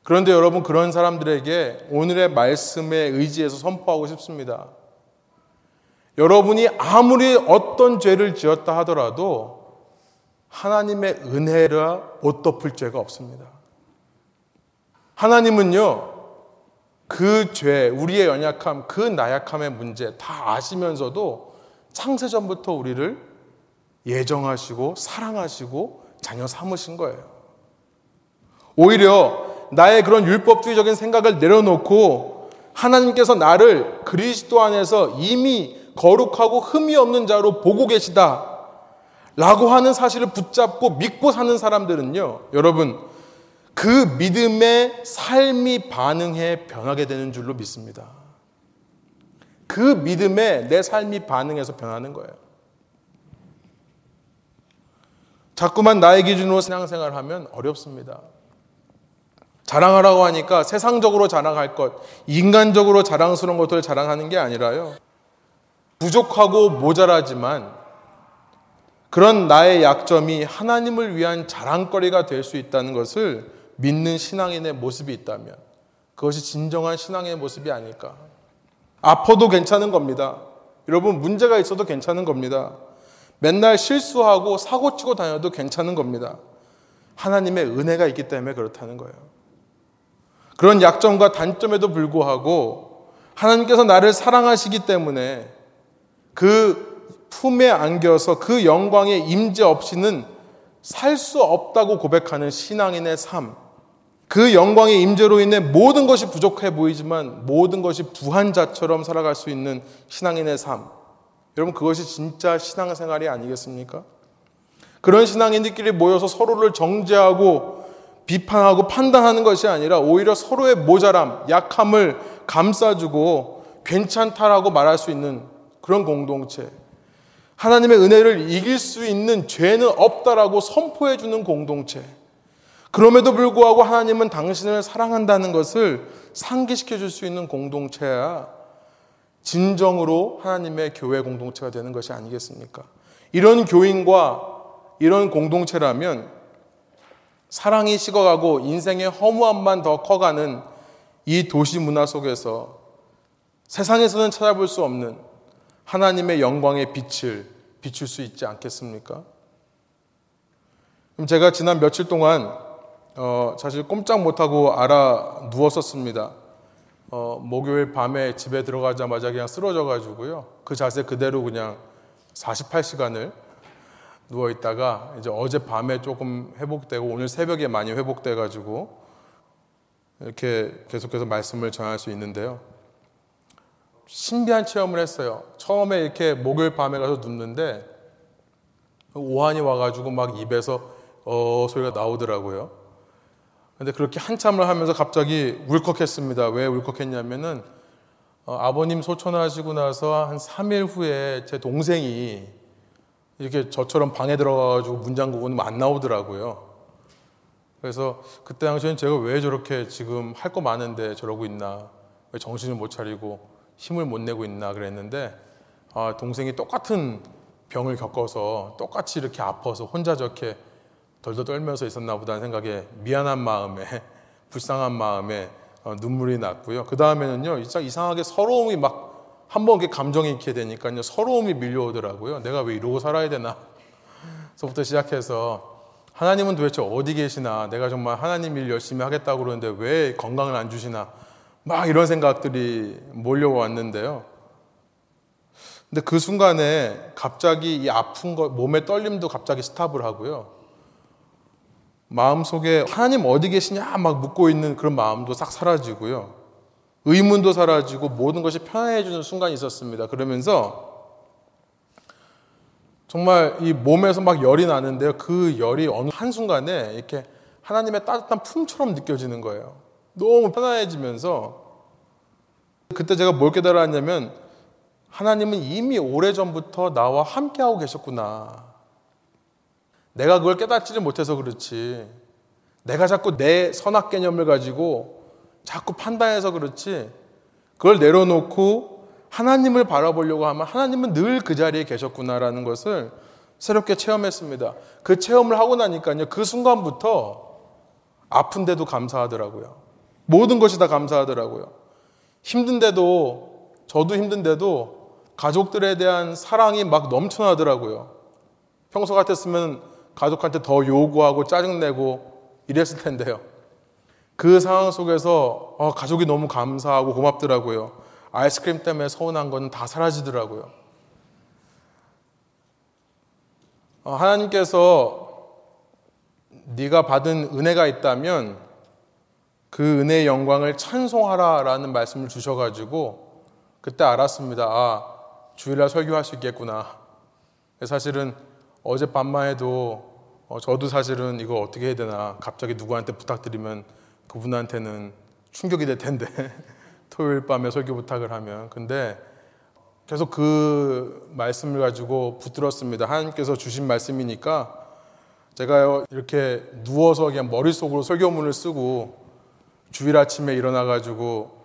그런데 여러분 그런 사람들에게 오늘의 말씀에 의지해서 선포하고 싶습니다. 여러분이 아무리 어떤 죄를 지었다 하더라도 하나님의 은혜라 못 덮을 죄가 없습니다. 하나님은요, 그 죄, 우리의 연약함, 그 나약함의 문제 다 아시면서도 창세전부터 우리를 예정하시고 사랑하시고 자녀 삼으신 거예요. 오히려 나의 그런 율법주의적인 생각을 내려놓고 하나님께서 나를 그리스도 안에서 이미 거룩하고 흠이 없는 자로 보고 계시다. 라고 하는 사실을 붙잡고 믿고 사는 사람들은요, 여러분, 그 믿음의 삶이 반응해 변하게 되는 줄로 믿습니다. 그 믿음에 내 삶이 반응해서 변하는 거예요. 자꾸만 나의 기준으로 신앙생활을 하면 어렵습니다. 자랑하라고 하니까 세상적으로 자랑할 것, 인간적으로 자랑스러운 것들을 자랑하는 게 아니라요. 부족하고 모자라지만 그런 나의 약점이 하나님을 위한 자랑거리가 될 수 있다는 것을 믿는 신앙인의 모습이 있다면 그것이 진정한 신앙의 모습이 아닐까. 아파도 괜찮은 겁니다. 여러분, 문제가 있어도 괜찮은 겁니다. 맨날 실수하고 사고치고 다녀도 괜찮은 겁니다. 하나님의 은혜가 있기 때문에 그렇다는 거예요. 그런 약점과 단점에도 불구하고 하나님께서 나를 사랑하시기 때문에 그 품에 안겨서 그 영광의 임재 없이는 살 수 없다고 고백하는 신앙인의 삶. 그 영광의 임재로 인해 모든 것이 부족해 보이지만 모든 것이 부한 자처럼 살아갈 수 있는 신앙인의 삶. 여러분 그것이 진짜 신앙생활이 아니겠습니까? 그런 신앙인들끼리 모여서 서로를 정죄하고 비판하고 판단하는 것이 아니라 오히려 서로의 모자람, 약함을 감싸주고 괜찮다라고 말할 수 있는 그런 공동체. 하나님의 은혜를 이길 수 있는 죄는 없다라고 선포해 주는 공동체. 그럼에도 불구하고 하나님은 당신을 사랑한다는 것을 상기시켜 줄 수 있는 공동체야 진정으로 하나님의 교회 공동체가 되는 것이 아니겠습니까? 이런 교인과 이런 공동체라면 사랑이 식어가고 인생의 허무함만 더 커가는 이 도시 문화 속에서 세상에서는 찾아볼 수 없는 하나님의 영광의 빛을 비출 수 있지 않겠습니까? 그럼 제가 지난 며칠 동안 어, 사실 꼼짝 못하고 알아 누웠었습니다. 어, 목요일 밤에 집에 들어가자마자 그냥 쓰러져 가지고요. 그 자세 그대로 그냥 48시간을 누워 있다가 이제 어제 밤에 조금 회복되고 오늘 새벽에 많이 회복돼 가지고 이렇게 계속해서 말씀을 전할 수 있는데요. 신비한 체험을 했어요. 처음에 이렇게 목요일 밤에 가서 눕는데 오한이 와가지고 막 입에서 어 소리가 나오더라고요. 근데 그렇게 한참을 하면서 갑자기 울컥했습니다. 왜 울컥했냐면은 어, 아버님 소천하시고 나서 한 3일 후에 제 동생이 이렇게 저처럼 방에 들어가가지고 문 잠그고 는 안 나오더라고요. 그래서 그때 당시엔 제가 왜 저렇게 지금 할 거 많은데 저러고 있나, 왜 정신을 못 차리고 힘을 못 내고 있나 그랬는데, 아, 동생이 똑같은 병을 겪어서 똑같이 이렇게 아파서 혼자 저렇게 덜덜 떨면서 있었나 보다는 생각에 미안한 마음에, 불쌍한 마음에 어, 눈물이 났고요. 그 다음에는요, 이상하게 서러움이 막 한 번 이렇게 감정이 있게 되니까요, 서러움이 밀려오더라고요. 내가 왜 이러고 살아야 되나? 서부터 시작해서 하나님은 도대체 어디 계시나? 내가 정말 하나님 일 열심히 하겠다고 그러는데 왜 건강을 안 주시나? 막 이런 생각들이 몰려왔는데요. 근데 그 순간에 갑자기 이 아픈 거, 몸의 떨림도 갑자기 스탑을 하고요. 마음 속에 하나님 어디 계시냐 막 묻고 있는 그런 마음도 싹 사라지고요. 의문도 사라지고 모든 것이 편해지는 순간이 있었습니다. 그러면서 정말 이 몸에서 막 열이 나는데요. 그 열이 어느 한순간에 이렇게 하나님의 따뜻한 품처럼 느껴지는 거예요. 너무 편안해지면서 그때 제가 뭘 깨달았냐면 하나님은 이미 오래전부터 나와 함께하고 계셨구나. 내가 그걸 깨닫지를 못해서 그렇지. 내가 자꾸 내 선악 개념을 가지고 자꾸 판단해서 그렇지 그걸 내려놓고 하나님을 바라보려고 하면 하나님은 늘 그 자리에 계셨구나라는 것을 새롭게 체험했습니다. 그 체험을 하고 나니까요. 그 순간부터 아픈데도 감사하더라고요. 모든 것이 다 감사하더라고요. 힘든데도 저도 힘든데도 가족들에 대한 사랑이 막 넘쳐나더라고요. 평소 같았으면 가족한테 더 요구하고 짜증내고 이랬을 텐데요. 그 상황 속에서 어, 가족이 너무 감사하고 고맙더라고요. 아이스크림 때문에 서운한 건 다 사라지더라고요. 어, 하나님께서 네가 받은 은혜가 있다면 그 은혜의 영광을 찬송하라라는 말씀을 주셔가지고 그때 알았습니다. 아 주일날 설교할 수 있겠구나. 사실은 어젯밤만 해도 어, 저도 사실은 이거 어떻게 해야 되나 갑자기 누구한테 부탁드리면 그분한테는 충격이 될 텐데 토요일 밤에 설교 부탁을 하면 근데 계속 그 말씀을 가지고 붙들었습니다. 하나님께서 주신 말씀이니까 제가 이렇게 누워서 그냥 머릿속으로 설교문을 쓰고 주일 아침에 일어나 가지고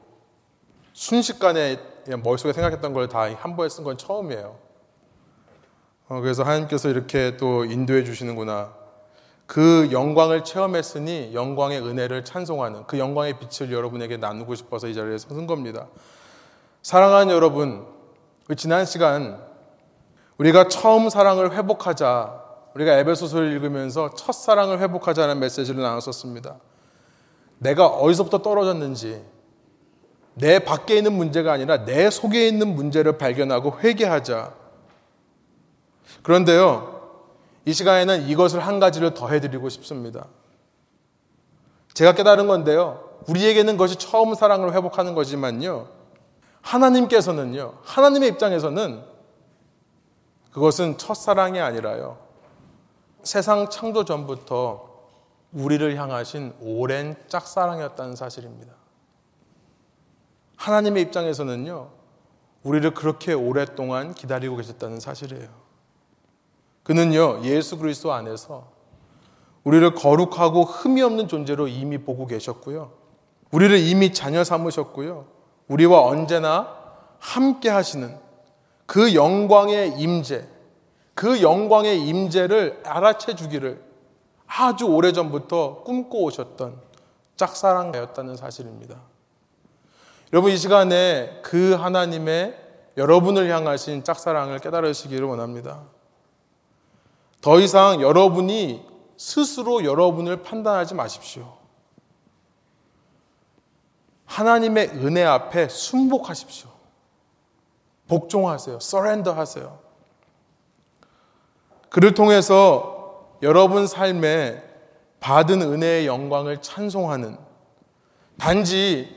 순식간에 그냥 머릿속에 생각했던 걸 다 한 번에 쓴 건 처음이에요. 어, 그래서 하나님께서 이렇게 또 인도해 주시는구나. 그 영광을 체험했으니 영광의 은혜를 찬송하는 그 영광의 빛을 여러분에게 나누고 싶어서 이 자리에 선 겁니다. 사랑하는 여러분, 지난 시간 우리가 처음 사랑을 회복하자, 우리가 에베소서를 읽으면서 첫 사랑을 회복하자는 메시지를 나눴었습니다. 내가 어디서부터 떨어졌는지, 내 밖에 있는 문제가 아니라 내 속에 있는 문제를 발견하고 회개하자. 그런데요, 이 시간에는 이것을 한 가지를 더 해드리고 싶습니다. 제가 깨달은 건데요. 우리에게는 그것이 처음 사랑을 회복하는 거지만요. 하나님께서는요. 하나님의 입장에서는 그것은 첫사랑이 아니라요. 세상 창조 전부터 우리를 향하신 오랜 짝사랑이었다는 사실입니다. 하나님의 입장에서는요. 우리를 그렇게 오랫동안 기다리고 계셨다는 사실이에요. 그는요, 예수 그리스도 안에서 우리를 거룩하고 흠이 없는 존재로 이미 보고 계셨고요. 우리를 이미 자녀 삼으셨고요. 우리와 언제나 함께 하시는 그 영광의 임재, 그 영광의 임재를 알아채 주기를 아주 오래전부터 꿈꿔 오셨던 짝사랑이었다는 사실입니다. 여러분 이 시간에 그 하나님의 여러분을 향하신 짝사랑을 깨달으시기를 원합니다. 더 이상 여러분이 스스로 여러분을 판단하지 마십시오. 하나님의 은혜 앞에 순복하십시오. 복종하세요. 서렌더 하세요. 그를 통해서 여러분 삶에 받은 은혜의 영광을 찬송하는 단지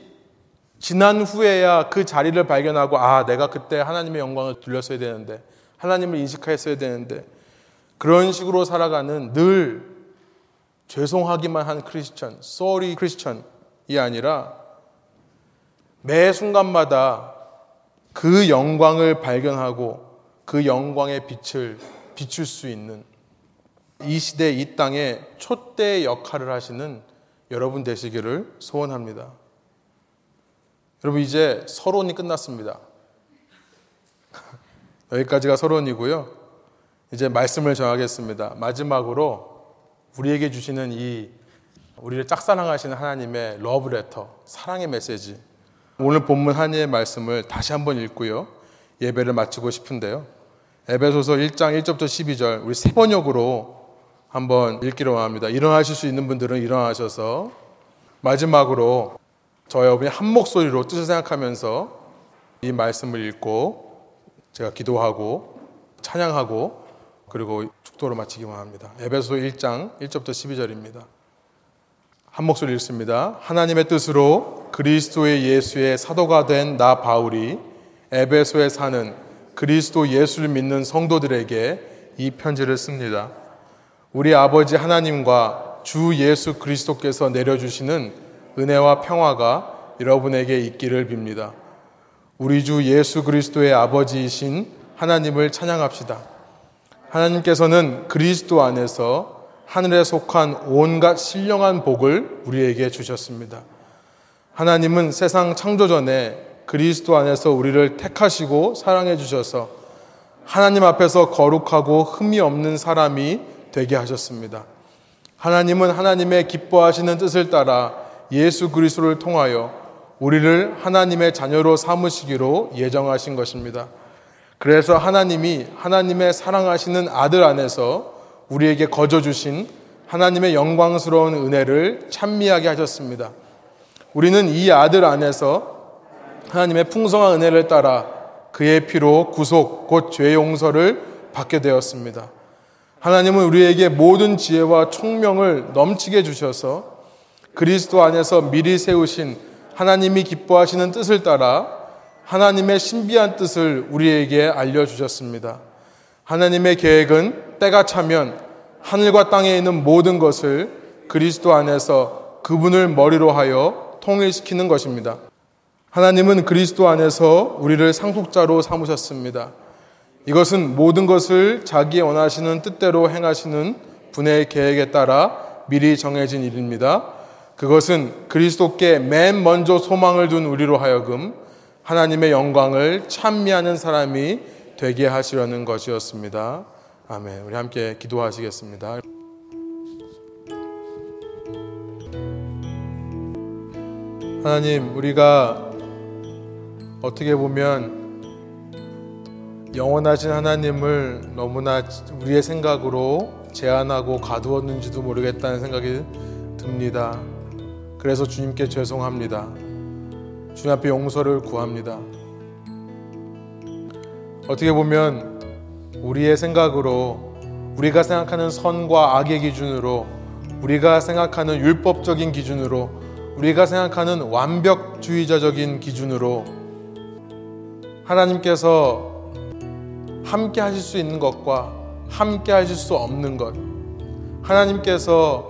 지난 후에야 그 자리를 발견하고 아, 내가 그때 하나님의 영광을 들렸어야 되는데 하나님을 인식했어야 되는데 그런 식으로 살아가는 늘 죄송하기만 한 크리스천, sorry 크리스천이 아니라 매 순간마다 그 영광을 발견하고 그 영광의 빛을 비출 수 있는 이 시대 이 땅에 촛대 역할을 하시는 여러분 되시기를 소원합니다. 여러분 이제 서론이 끝났습니다. 여기까지가 서론이고요. 이제 말씀을 정하겠습니다. 마지막으로 우리에게 주시는 이 우리를 짝사랑하시는 하나님의 러브레터, 사랑의 메시지. 오늘 본문 한의의 말씀을 다시 한번 읽고요. 예배를 마치고 싶은데요. 에베소서 1장 1절부터 12절 우리 세 번역으로 한번 읽기로 합니다. 일어나실 수 있는 분들은 일어나셔서 마지막으로 저희 어머니 한 목소리로 뜻을 생각하면서 이 말씀을 읽고 제가 기도하고 찬양하고 그리고 축도로 마치기만 합니다. 에베소 1장 1절부터 12절입니다. 한 목소리 읽습니다. 하나님의 뜻으로 그리스도의 예수의 사도가 된 나 바울이 에베소에 사는 그리스도 예수를 믿는 성도들에게 이 편지를 씁니다. 우리 아버지 하나님과 주 예수 그리스도께서 내려주시는 은혜와 평화가 여러분에게 있기를 빕니다. 우리 주 예수 그리스도의 아버지이신 하나님을 찬양합시다. 하나님께서는 그리스도 안에서 하늘에 속한 온갖 신령한 복을 우리에게 주셨습니다. 하나님은 세상 창조 전에 그리스도 안에서 우리를 택하시고 사랑해 주셔서 하나님 앞에서 거룩하고 흠이 없는 사람이 되게 하셨습니다. 하나님은 하나님의 기뻐하시는 뜻을 따라 예수 그리스도를 통하여 우리를 하나님의 자녀로 삼으시기로 예정하신 것입니다. 그래서 하나님이 하나님의 사랑하시는 아들 안에서 우리에게 거저 주신 하나님의 영광스러운 은혜를 찬미하게 하셨습니다. 우리는 이 아들 안에서 하나님의 풍성한 은혜를 따라 그의 피로 구속 곧 죄 용서를 받게 되었습니다. 하나님은 우리에게 모든 지혜와 총명을 넘치게 주셔서 그리스도 안에서 미리 세우신 하나님이 기뻐하시는 뜻을 따라 하나님의 신비한 뜻을 우리에게 알려주셨습니다. 하나님의 계획은 때가 차면 하늘과 땅에 있는 모든 것을 그리스도 안에서 그분을 머리로 하여 통일시키는 것입니다. 하나님은 그리스도 안에서 우리를 상속자로 삼으셨습니다. 이것은 모든 것을 자기 원하시는 뜻대로 행하시는 분의 계획에 따라 미리 정해진 일입니다. 그것은 그리스도께 맨 먼저 소망을 둔 우리로 하여금 하나님의 영광을 찬미하는 사람이 되게 하시려는 것이었습니다. 아멘. 우리 함께 기도하시겠습니다. 하나님, 우리가 어떻게 보면 영원하신 하나님을 너무나 우리의 생각으로 제한하고 가두었는지도 모르겠다는 생각이 듭니다. 그래서 주님께 죄송합니다. 주님 앞에 용서를 구합니다. 어떻게 보면 우리의 생각으로 우리가 생각하는 선과 악의 기준으로 우리가 생각하는 율법적인 기준으로 우리가 생각하는 완벽주의자적인 기준으로 하나님께서 함께 하실 수 있는 것과 함께 하실 수 없는 것 하나님께서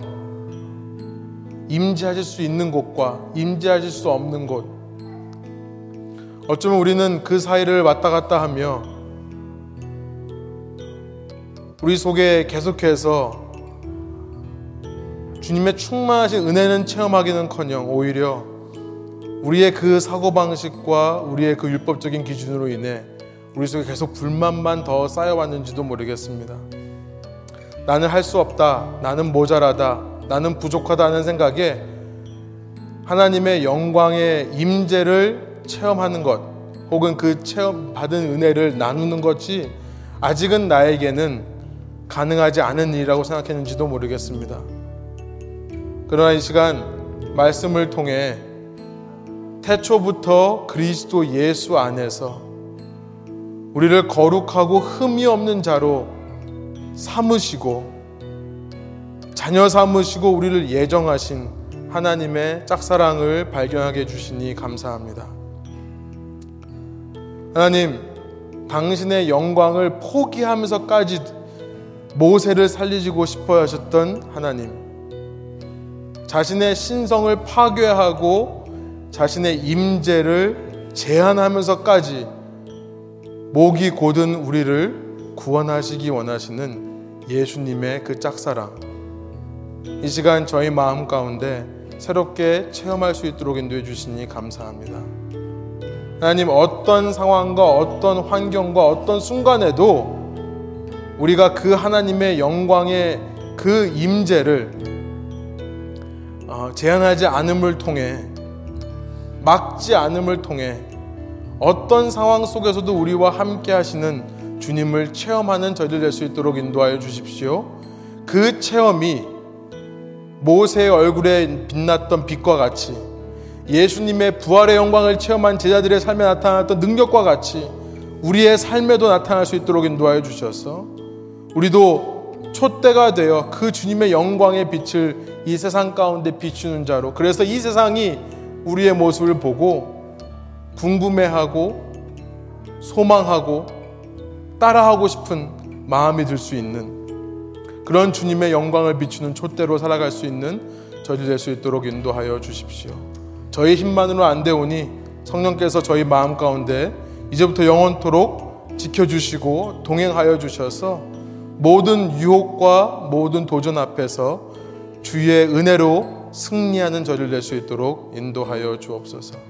임재하실 수 있는 곳과 임재하실 수 없는 곳. 어쩌면 우리는 그 사이를 왔다 갔다 하며 우리 속에 계속해서 주님의 충만하신 은혜는 체험하기는커녕 오히려 우리의 그 사고방식과 우리의 그 율법적인 기준으로 인해 우리 속에 계속 불만만 더 쌓여왔는지도 모르겠습니다. 나는 할 수 없다. 나는 모자라다. 나는 부족하다는 생각에 하나님의 영광의 임재를 체험하는 것 혹은 그 체험 받은 은혜를 나누는 것이 아직은 나에게는 가능하지 않은 일이라고 생각했는지도 모르겠습니다. 그러나 이 시간 말씀을 통해 태초부터 그리스도 예수 안에서 우리를 거룩하고 흠이 없는 자로 삼으시고 자녀 삼으시고 우리를 예정하신 하나님의 짝사랑을 발견하게 해주시니 감사합니다. 하나님, 당신의 영광을 포기하면서까지 모세를 살리시고 싶어 하셨던 하나님. 자신의 신성을 파괴하고 자신의 임재를 제한하면서까지 목이 고든 우리를 구원하시기 원하시는 예수님의 그 짝사랑. 이 시간 저희 마음 가운데 새롭게 체험할 수 있도록 인도해 주시니 감사합니다. 하나님 어떤 상황과 어떤 환경과 어떤 순간에도 우리가 그 하나님의 영광의 그 임재를 어, 제한하지 않음을 통해 막지 않음을 통해 어떤 상황 속에서도 우리와 함께 하시는 주님을 체험하는 저희들 될 수 있도록 인도하여 주십시오. 그 체험이 모세의 얼굴에 빛났던 빛과 같이 예수님의 부활의 영광을 체험한 제자들의 삶에 나타났던 능력과 같이 우리의 삶에도 나타날 수 있도록 인도하여 주셔서 우리도 촛대가 되어 그 주님의 영광의 빛을 이 세상 가운데 비추는 자로 그래서 이 세상이 우리의 모습을 보고 궁금해하고 소망하고 따라하고 싶은 마음이 들 수 있는 그런 주님의 영광을 비추는 촛대로 살아갈 수 있는 저희 될수 있도록 인도하여 주십시오. 저희 힘만으로 안 되오니 성령께서 저희 마음 가운데 이제부터 영원토록 지켜주시고 동행하여 주셔서 모든 유혹과 모든 도전 앞에서 주의 은혜로 승리하는 저를 낼 수 있도록 인도하여 주옵소서.